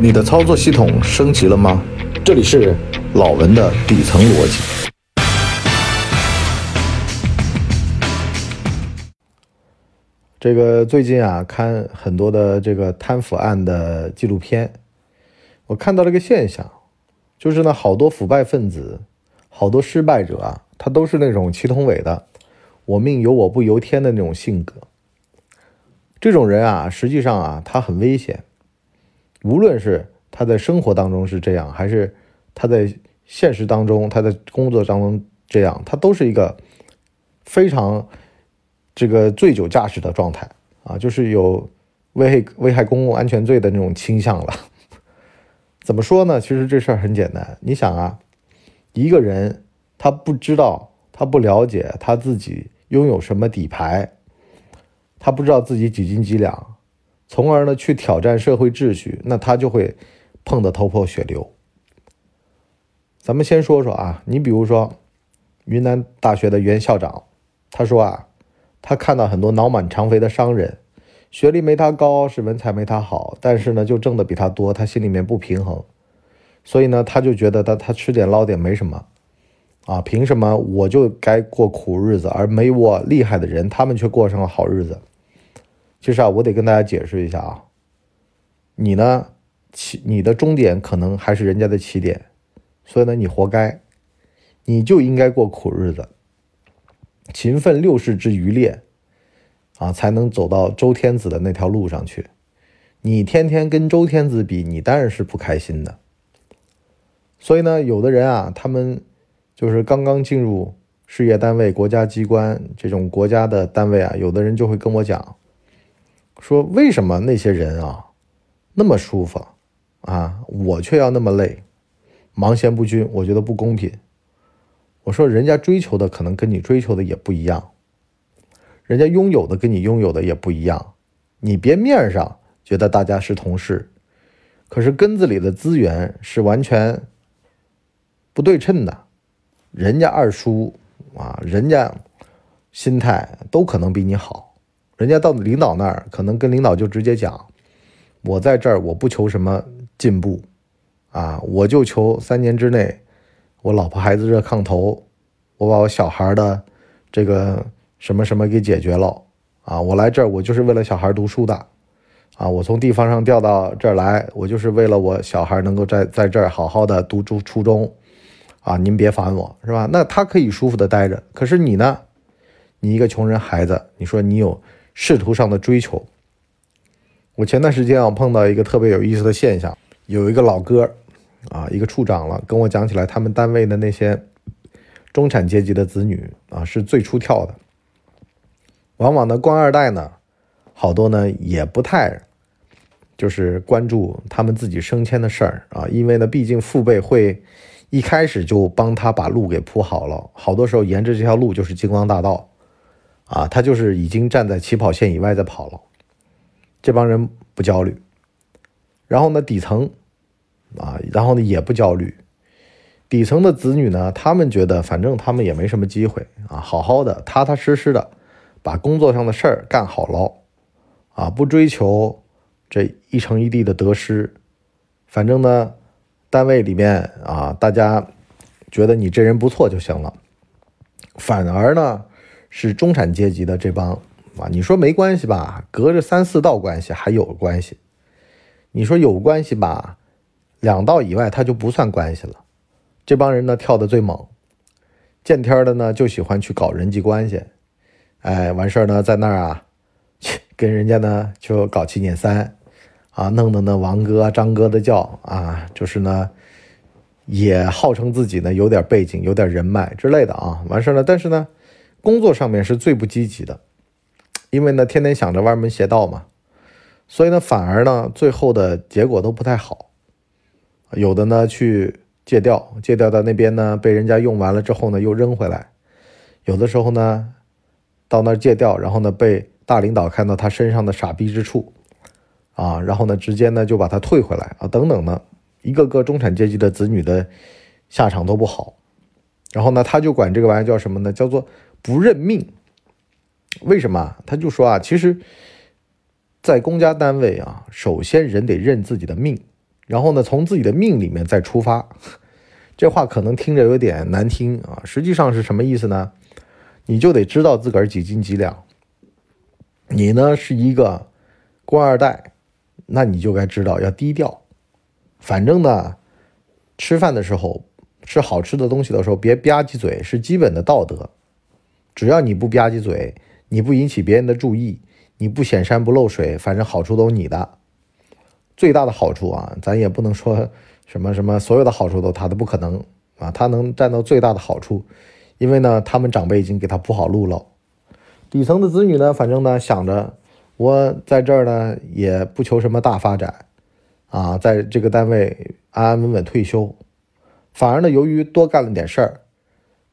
你的操作系统升级了吗？这里是老文的底层逻辑。这个最近啊，看很多的这个贪腐案的纪录片，我看到了一个现象，就是呢，好多腐败分子，好多失败者啊，他都是那种祁同伟的“我命由我不由天”的那种性格。这种人啊，实际上啊，他很危险。无论是他在生活当中是这样，还是他在现实当中，他在工作当中这样，他都是一个非常这个醉酒驾驶的状态啊，就是有危害危害公共安全罪的那种倾向了。怎么说呢？其实这事儿很简单，你想啊，一个人他不知道，他不了解他自己拥有什么底牌，他不知道自己几斤几两。从而呢，去挑战社会秩序，那他就会碰得头破血流。咱们先说说啊，你比如说云南大学的原校长，他说啊，他看到很多脑满肠肥的商人，学历没他高，是文采没他好，但是呢，就挣的比他多，他心里面不平衡，所以呢，他就觉得他他吃点捞点没什么啊，凭什么我就该过苦日子，而没我厉害的人，他们却过上了好日子？其实啊，我得跟大家解释一下啊，你呢起你的终点可能还是人家的起点，所以呢，你活该，你就应该过苦日子，勤奋六世之余烈啊，才能走到周天子的那条路上去。你天天跟周天子比，你当然是不开心的。所以呢，有的人啊，他们就是刚刚进入事业单位、国家机关这种国家的单位啊，有的人就会跟我讲。说为什么那些人啊那么舒服啊，我却要那么累，忙闲不均，我觉得不公平。我说人家追求的可能跟你追求的也不一样，人家拥有的跟你拥有的也不一样。你别面上觉得大家是同事，可是根子里的资源是完全不对称的。人家二叔啊，人家心态都可能比你好。人家到领导那儿，可能跟领导就直接讲：“我在这儿，我不求什么进步，啊，我就求三年之内，我老婆孩子热炕头，我把我小孩的这个什么什么给解决了，啊，我来这儿，我就是为了小孩读书的，啊，我从地方上调到这儿来，我就是为了我小孩能够在在这儿好好的读初初中，啊，您别烦我，是吧？那他可以舒服的待着，可是你呢？你一个穷人孩子，你说你有？仕途上的追求。我前段时间啊碰到一个特别有意思的现象，有一个老哥啊，一个处长了，跟我讲起来，他们单位的那些中产阶级的子女啊是最出挑的。往往呢，官二代呢，好多呢也不太就是关注他们自己升迁的事儿啊，因为呢，毕竟父辈会一开始就帮他把路给铺好了，好多时候沿着这条路就是金光大道。啊，他就是已经站在起跑线以外在跑了，这帮人不焦虑，然后呢，底层啊，然后呢也不焦虑，底层的子女呢，他们觉得反正他们也没什么机会啊，好好的踏踏实实的把工作上的事儿干好了，啊，不追求这一成一地的得失，反正呢，单位里面啊，大家觉得你这人不错就行了，反而呢。是中产阶级的这帮啊，你说没关系吧？隔着三四道关系还有关系。你说有关系吧？两道以外他就不算关系了。这帮人呢跳的最猛，见天的呢就喜欢去搞人际关系。哎，完事儿呢在那儿啊，跟人家呢就搞七捻三啊，弄得那王哥张哥的叫啊，就是呢也号称自己呢有点背景、有点人脉之类的啊。完事儿了，但是呢。工作上面是最不积极的，因为呢天天想着歪门邪道嘛，所以呢反而呢最后的结果都不太好。有的呢去借调，借调到那边呢被人家用完了之后呢又扔回来；有的时候呢到那儿借调，然后呢被大领导看到他身上的傻逼之处，啊，然后呢直接呢就把他退回来啊等等呢，一个个中产阶级的子女的下场都不好。然后呢他就管这个玩意儿叫什么呢？叫做。不认命，为什么？他就说啊，其实，在公家单位啊，首先人得认自己的命，然后呢，从自己的命里面再出发。这话可能听着有点难听啊，实际上是什么意思呢？你就得知道自个儿几斤几两。你呢是一个官二代，那你就该知道要低调。反正呢，吃饭的时候吃好吃的东西的时候别吧唧嘴，是基本的道德。只要你不吧唧嘴，你不引起别人的注意，你不显山不漏水，反正好处都是你的。最大的好处啊，咱也不能说什么什么所有的好处都他的不可能啊，他能占到最大的好处，因为呢，他们长辈已经给他铺好路了。底层的子女呢，反正呢想着我在这儿呢也不求什么大发展啊，在这个单位安安稳稳退休，反而呢由于多干了点事儿，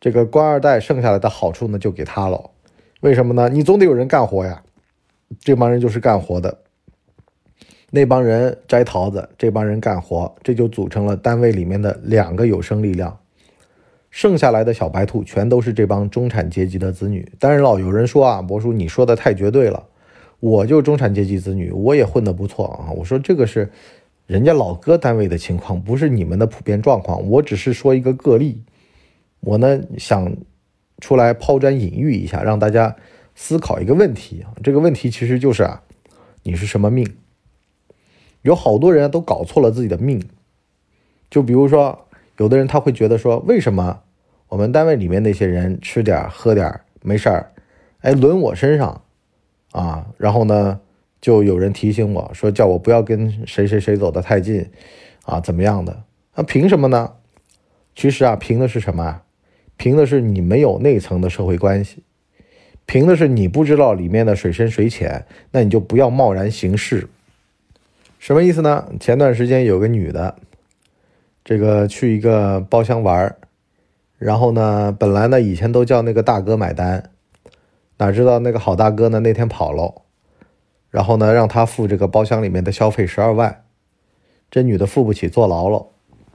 这个官二代剩下来的好处呢就给他了。为什么呢？你总得有人干活呀，这帮人就是干活的。那帮人摘桃子，这帮人干活，这就组成了单位里面的两个有生力量。剩下来的小白兔全都是这帮中产阶级的子女。当然了，有人说啊，博叔你说的太绝对了，我就中产阶级子女，我也混得不错啊。我说这个是人家老哥单位的情况，不是你们的普遍状况。我只是说一个个例，我呢想出来抛砖引玉一下，让大家思考一个问题啊。这个问题其实就是啊，你是什么命？有好多人都搞错了自己的命，就比如说，有的人他会觉得说，为什么我们单位里面那些人吃点喝点没事儿，哎，轮我身上啊，然后呢，就有人提醒我说，叫我不要跟谁谁谁走得太近啊，怎么样的？那凭什么呢？其实啊，凭的是什么？凭的是你没有那层的社会关系，凭的是你不知道里面的水深水浅，那你就不要贸然行事。什么意思呢？前段时间有个女的，这个去一个包厢玩然后呢，本来呢以前都叫那个大哥买单，哪知道那个好大哥呢那天跑了，然后呢让他付这个包厢里面的消费十二万，这女的付不起坐牢了，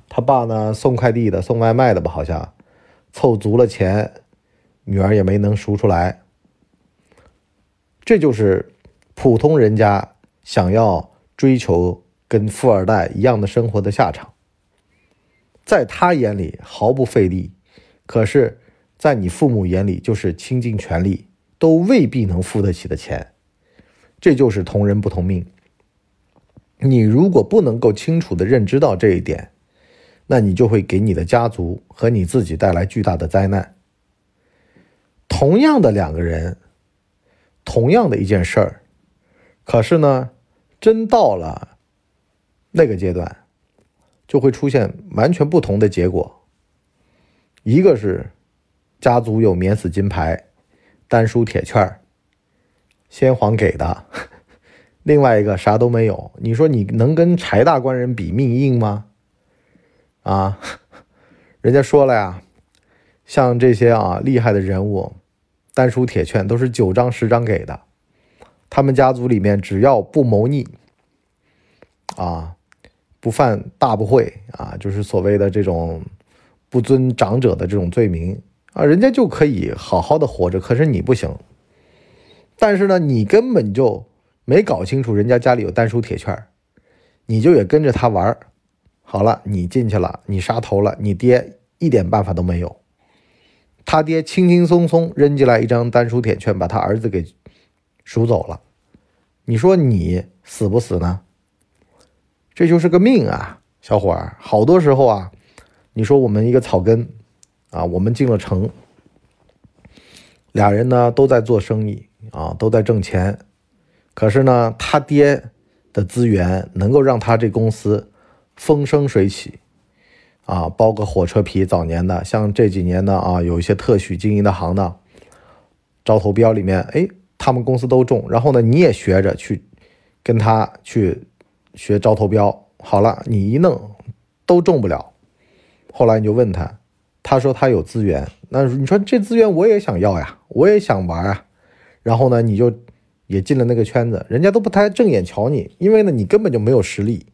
他爸呢送快递的送外卖的吧好像，凑足了钱，女儿也没能赎出来，这就是普通人家想要。追求跟富二代一样的生活的下场，在他眼里毫不费力，可是，在你父母眼里就是倾尽全力都未必能付得起的钱，这就是同人不同命。你如果不能够清楚的认知到这一点，那你就会给你的家族和你自己带来巨大的灾难。同样的两个人，同样的一件事儿，可是呢？真到了那个阶段，就会出现完全不同的结果。一个是家族有免死金牌、丹书铁券先皇给的；另外一个啥都没有。你说你能跟柴大官人比命硬吗？啊，人家说了呀，像这些啊厉害的人物，丹书铁券都是九张十张给的。他们家族里面只要不谋逆，啊，不犯大不讳啊，就是所谓的这种不尊长者的这种罪名啊，人家就可以好好的活着。可是你不行，但是呢，你根本就没搞清楚人家家里有丹书铁券，你就也跟着他玩好了，你进去了，你杀头了，你爹一点办法都没有。他爹轻轻松松扔进来一张单书铁券，把他儿子给。赎走了，你说你死不死呢？这就是个命啊，小伙儿。好多时候啊，你说我们一个草根啊，我们进了城，俩人呢都在做生意啊，都在挣钱。可是呢，他爹的资源能够让他这公司风生水起啊，包个火车皮。早年的像这几年的啊，有一些特许经营的行当，招投标里面，哎。他们公司都中，然后呢，你也学着去跟他去学招投标。好了，你一弄都中不了。后来你就问他，他说他有资源。那你说这资源我也想要呀，我也想玩啊。然后呢，你就也进了那个圈子，人家都不太正眼瞧你，因为呢，你根本就没有实力。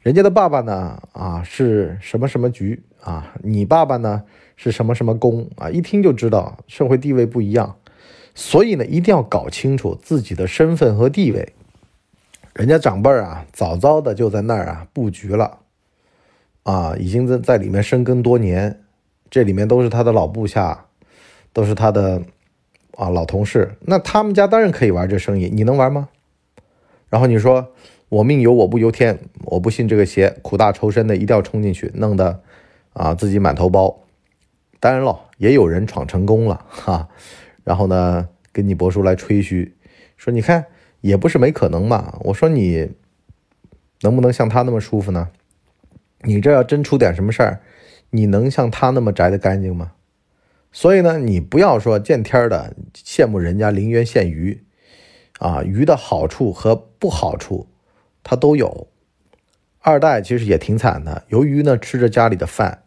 人家的爸爸呢，啊是什么什么局啊？你爸爸呢是什么什么公啊？一听就知道社会地位不一样。所以呢，一定要搞清楚自己的身份和地位。人家长辈啊，早早的就在那儿啊布局了，啊，已经在在里面深耕多年，这里面都是他的老部下，都是他的啊老同事，那他们家当然可以玩这生意，你能玩吗？然后你说我命由我不由天，我不信这个邪，苦大仇深的一定要冲进去，弄得啊自己满头包。当然了，也有人闯成功了哈，然后呢跟你伯叔来吹嘘，说你看。也不是没可能嘛。我说你能不能像他那么舒服呢？你这要真出点什么事儿，你能像他那么摘得干净吗？所以呢，你不要说见天的羡慕人家陵园现鱼啊，鱼的好处和不好处他都有。二代其实也挺惨的，由于呢吃着家里的饭，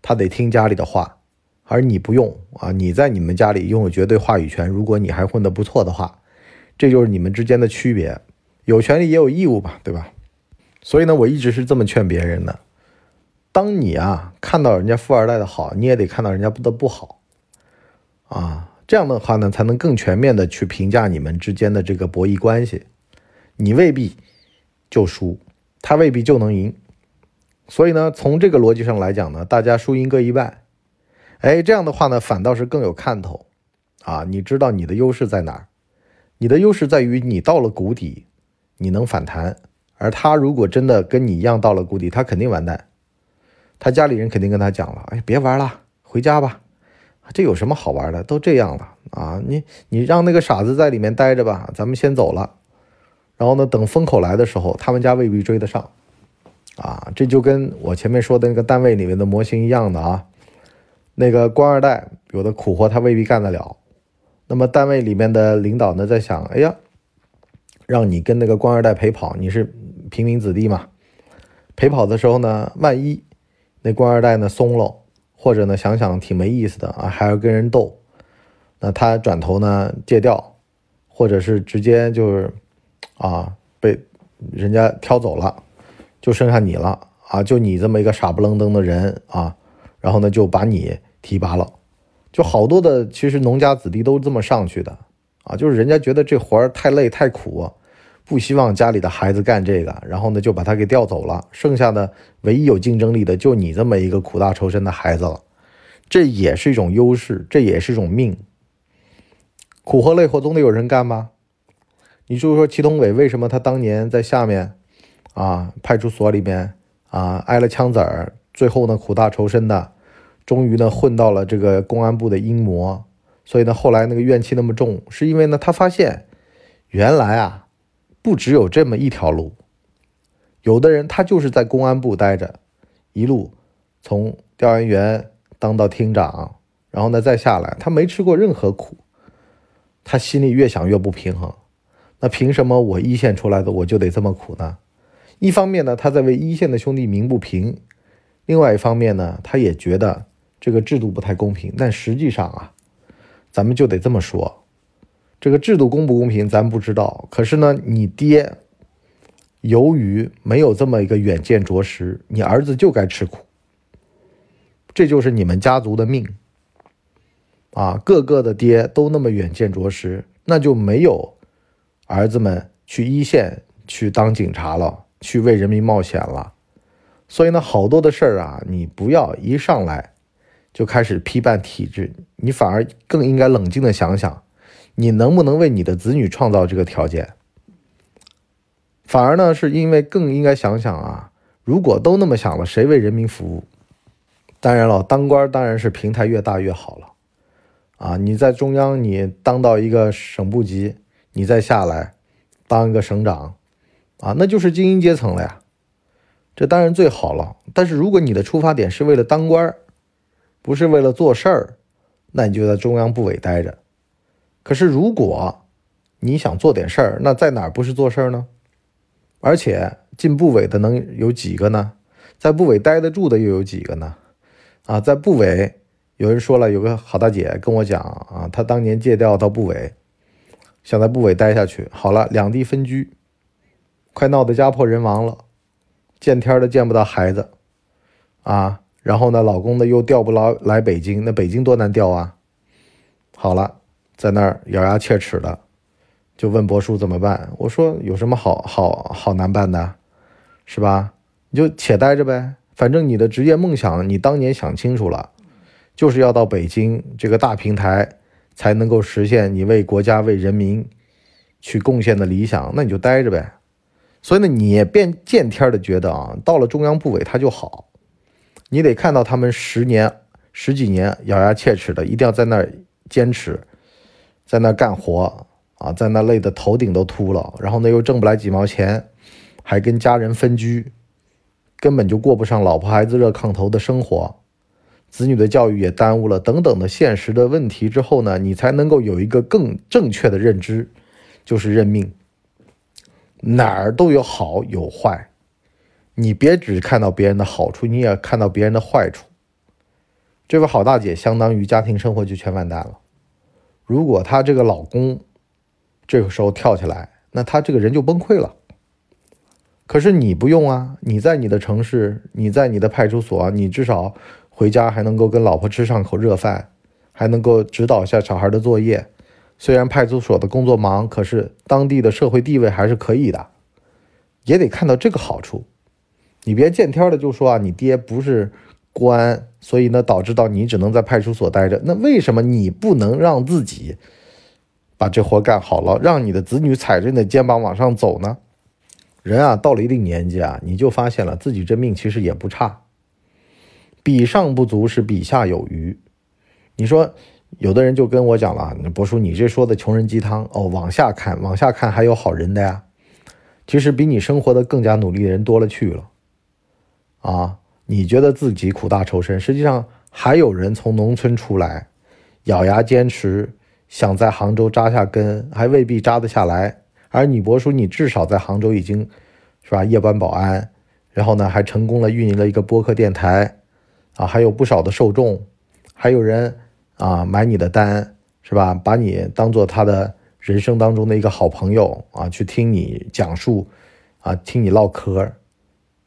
他得听家里的话，而你不用啊，你在你们家里拥有绝对话语权。如果你还混得不错的话。这就是你们之间的区别，有权利也有义务吧，对吧？所以呢，我一直是这么劝别人的：当你啊看到人家富二代的好，你也得看到人家的不好啊。这样的话呢，才能更全面的去评价你们之间的这个博弈关系。你未必就输，他未必就能赢。所以呢，从这个逻辑上来讲呢，大家输赢各一半。哎，这样的话呢，反倒是更有看头啊。你知道你的优势在哪儿？你的优势在于你到了谷底，你能反弹，而他如果真的跟你一样到了谷底，他肯定完蛋。他家里人肯定跟他讲了：“哎，别玩了，回家吧。这有什么好玩的？都这样了啊！你你让那个傻子在里面待着吧，咱们先走了。然后呢，等风口来的时候，他们家未必追得上。啊，这就跟我前面说的那个单位里面的模型一样的啊。那个官二代有的苦活他未必干得了。”那么单位里面的领导呢，在想，哎呀，让你跟那个官二代陪跑，你是平民子弟嘛？陪跑的时候呢，万一那官二代呢松了，或者呢想想挺没意思的啊，还要跟人斗，那他转头呢戒掉，或者是直接就是啊被人家挑走了，就剩下你了啊，就你这么一个傻不愣登的人啊，然后呢就把你提拔了。就好多的，其实农家子弟都这么上去的啊，就是人家觉得这活儿太累太苦，不希望家里的孩子干这个，然后呢就把他给调走了，剩下的唯一有竞争力的就你这么一个苦大仇深的孩子了，这也是一种优势，这也是一种命。苦活累活总得有人干吧？你就说祁同伟为什么他当年在下面啊派出所里面啊挨了枪子儿，最后呢苦大仇深的。终于呢混到了这个公安部的阴谋，所以呢后来那个怨气那么重，是因为呢他发现原来啊不只有这么一条路，有的人他就是在公安部待着，一路从调研员当到厅长，然后呢再下来，他没吃过任何苦，他心里越想越不平衡，那凭什么我一线出来的我就得这么苦呢？一方面呢他在为一线的兄弟鸣不平，另外一方面呢他也觉得。这个制度不太公平，但实际上啊，咱们就得这么说，这个制度公不公平咱不知道。可是呢，你爹由于没有这么一个远见卓识，你儿子就该吃苦，这就是你们家族的命啊！个个的爹都那么远见卓识，那就没有儿子们去一线去当警察了，去为人民冒险了。所以呢，好多的事儿啊，你不要一上来。就开始批判体制，你反而更应该冷静的想想，你能不能为你的子女创造这个条件？反而呢，是因为更应该想想啊，如果都那么想了，谁为人民服务？当然了，当官当然是平台越大越好了，啊，你在中央你当到一个省部级，你再下来当一个省长，啊，那就是精英阶层了呀，这当然最好了。但是如果你的出发点是为了当官，不是为了做事儿，那你就在中央部委待着。可是如果你想做点事儿，那在哪儿不是做事儿呢？而且进部委的能有几个呢？在部委待得住的又有几个呢？啊，在部委有人说了，有个好大姐跟我讲啊，她当年借调到部委，想在部委待下去。好了，两地分居，快闹得家破人亡了，见天都见不到孩子，啊。然后呢，老公呢又调不来来北京，那北京多难调啊！好了，在那儿咬牙切齿的，就问博叔怎么办？我说有什么好好好难办的，是吧？你就且待着呗，反正你的职业梦想你当年想清楚了，就是要到北京这个大平台才能够实现你为国家为人民去贡献的理想，那你就待着呗。所以呢，你也变见天的觉得啊，到了中央部委他就好，你得看到他们十年十几年咬牙切齿的，一定要在那儿坚持，在那儿干活。啊，在那累得头顶都秃了，然后呢又挣不来几毛钱，还跟家人分居，根本就过不上老婆孩子热炕头的生活，子女的教育也耽误了，等等的现实的问题之后呢，你才能够有一个更正确的认知，就是认命，哪儿都有好有坏，你别只看到别人的好处，你也看到别人的坏处。这位好大姐相当于家庭生活就全完蛋了，如果她这个老公。这个时候跳起来，那她这个人就崩溃了。可是你不用啊，你在你的城市，你在你的派出所，你至少回家还能够跟老婆吃上口热饭，还能够指导一下小孩的作业。虽然派出所的工作忙，可是当地的社会地位还是可以的，也得看到这个好处。你别见天的就说啊，你爹不是官，所以呢导致到你只能在派出所待着。那为什么你不能让自己？把这活干好了，让你的子女踩着你的肩膀往上走呢。人啊，到了一定年纪啊，你就发现了自己这命其实也不差。比上不足是比下有余。你说，有的人就跟我讲了，博叔，你这说的穷人鸡汤哦。往下看，往下看还有好人的呀。其实比你生活的更加努力的人多了去了。啊，你觉得自己苦大仇深，实际上还有人从农村出来，咬牙坚持。想在杭州扎下根，还未必扎得下来。而你博叔，你至少在杭州已经，是吧？夜班保安，然后呢，还成功了运营了一个播客电台，啊，还有不少的受众，还有人啊买你的单，是吧？把你当做他的人生当中的一个好朋友啊，去听你讲述，啊，听你唠嗑。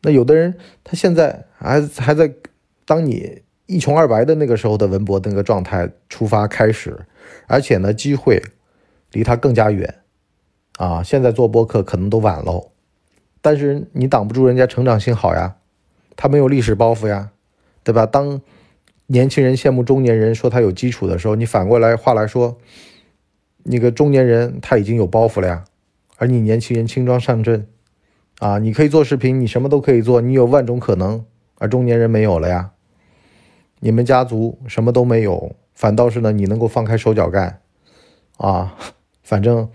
那有的人他现在还还在当你一穷二白的那个时候的文博那个状态出发开始。而且呢，机会离他更加远啊！现在做播客可能都晚喽，但是你挡不住人家成长性好呀，他没有历史包袱呀，对吧？当年轻人羡慕中年人说他有基础的时候，你反过来话来说，那个中年人他已经有包袱了呀，而你年轻人轻装上阵啊，你可以做视频，你什么都可以做，你有万种可能，而中年人没有了呀，你们家族什么都没有。反倒是呢，你能够放开手脚干，啊，反正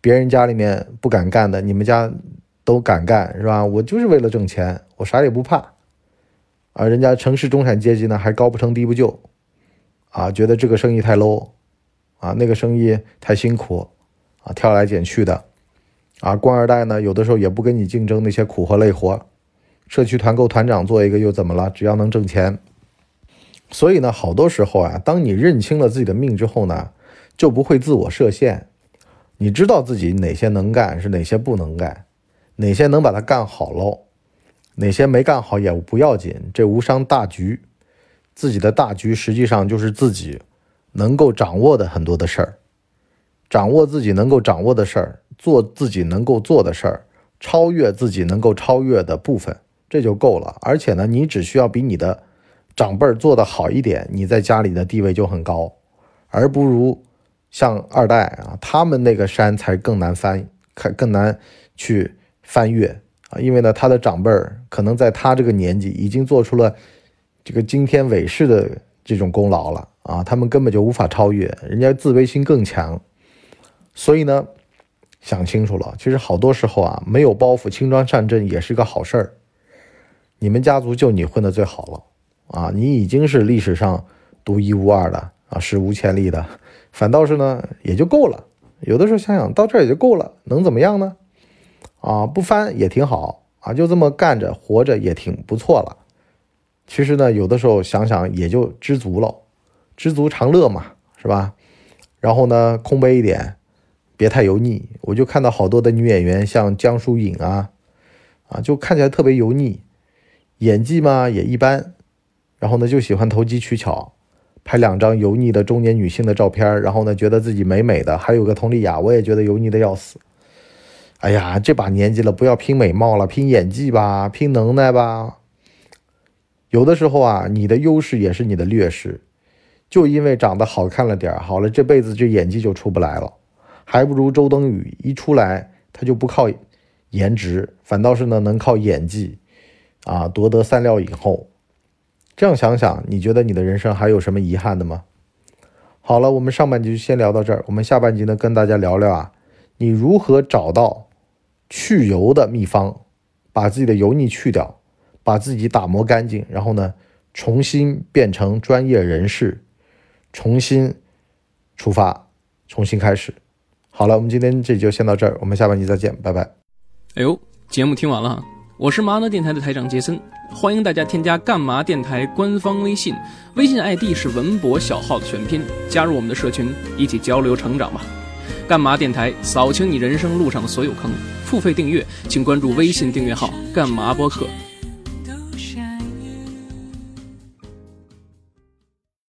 别人家里面不敢干的，你们家都敢干，是吧？我就是为了挣钱，我啥也不怕。啊，人家城市中产阶级呢，还高不成低不就，啊，觉得这个生意太 low，啊，那个生意太辛苦，啊，挑来拣去的，啊，官二代呢，有的时候也不跟你竞争那些苦活累活，社区团购团长做一个又怎么了？只要能挣钱。所以呢，好多时候啊，当你认清了自己的命之后呢，就不会自我设限。你知道自己哪些能干，是哪些不能干，哪些能把它干好喽，哪些没干好也不要紧，这无伤大局。自己的大局实际上就是自己能够掌握的很多的事儿，掌握自己能够掌握的事儿，做自己能够做的事儿，超越自己能够超越的部分，这就够了。而且呢，你只需要比你的。长辈儿做的好一点，你在家里的地位就很高，而不如像二代啊，他们那个山才更难翻，更更难去翻越啊。因为呢，他的长辈儿可能在他这个年纪已经做出了这个惊天伟事的这种功劳了啊，他们根本就无法超越，人家自卑心更强。所以呢，想清楚了，其实好多时候啊，没有包袱，轻装上阵也是个好事儿。你们家族就你混的最好了。啊，你已经是历史上独一无二的啊，史无前例的，反倒是呢也就够了。有的时候想想到这儿也就够了，能怎么样呢？啊，不翻也挺好啊，就这么干着活着也挺不错了。其实呢，有的时候想想也就知足了，知足常乐嘛，是吧？然后呢，空杯一点，别太油腻。我就看到好多的女演员，像江疏影啊，啊，就看起来特别油腻，演技嘛也一般。然后呢，就喜欢投机取巧，拍两张油腻的中年女性的照片，然后呢，觉得自己美美的，还有个佟丽娅，我也觉得油腻的要死。哎呀，这把年纪了，不要拼美貌了，拼演技吧，拼能耐吧。有的时候啊，你的优势也是你的劣势，就因为长得好看了点好了，这辈子这演技就出不来了，还不如周冬雨一出来，她就不靠颜值，反倒是呢能靠演技，啊，夺得三料影后。这样想想，你觉得你的人生还有什么遗憾的吗？好了，我们上半集就先聊到这儿。我们下半集呢，跟大家聊聊啊，你如何找到去油的秘方，把自己的油腻去掉，把自己打磨干净，然后呢，重新变成专业人士，重新出发，重新开始。好了，我们今天这就先到这儿，我们下半集再见，拜拜。哎呦，节目听完了。我是麻辣电台的台长杰森，欢迎大家添加干嘛电台官方微信，微信 ID 是文博小号的全拼，加入我们的社群，一起交流成长吧。干嘛电台扫清你人生路上的所有坑，付费订阅请关注微信订阅号干嘛播客。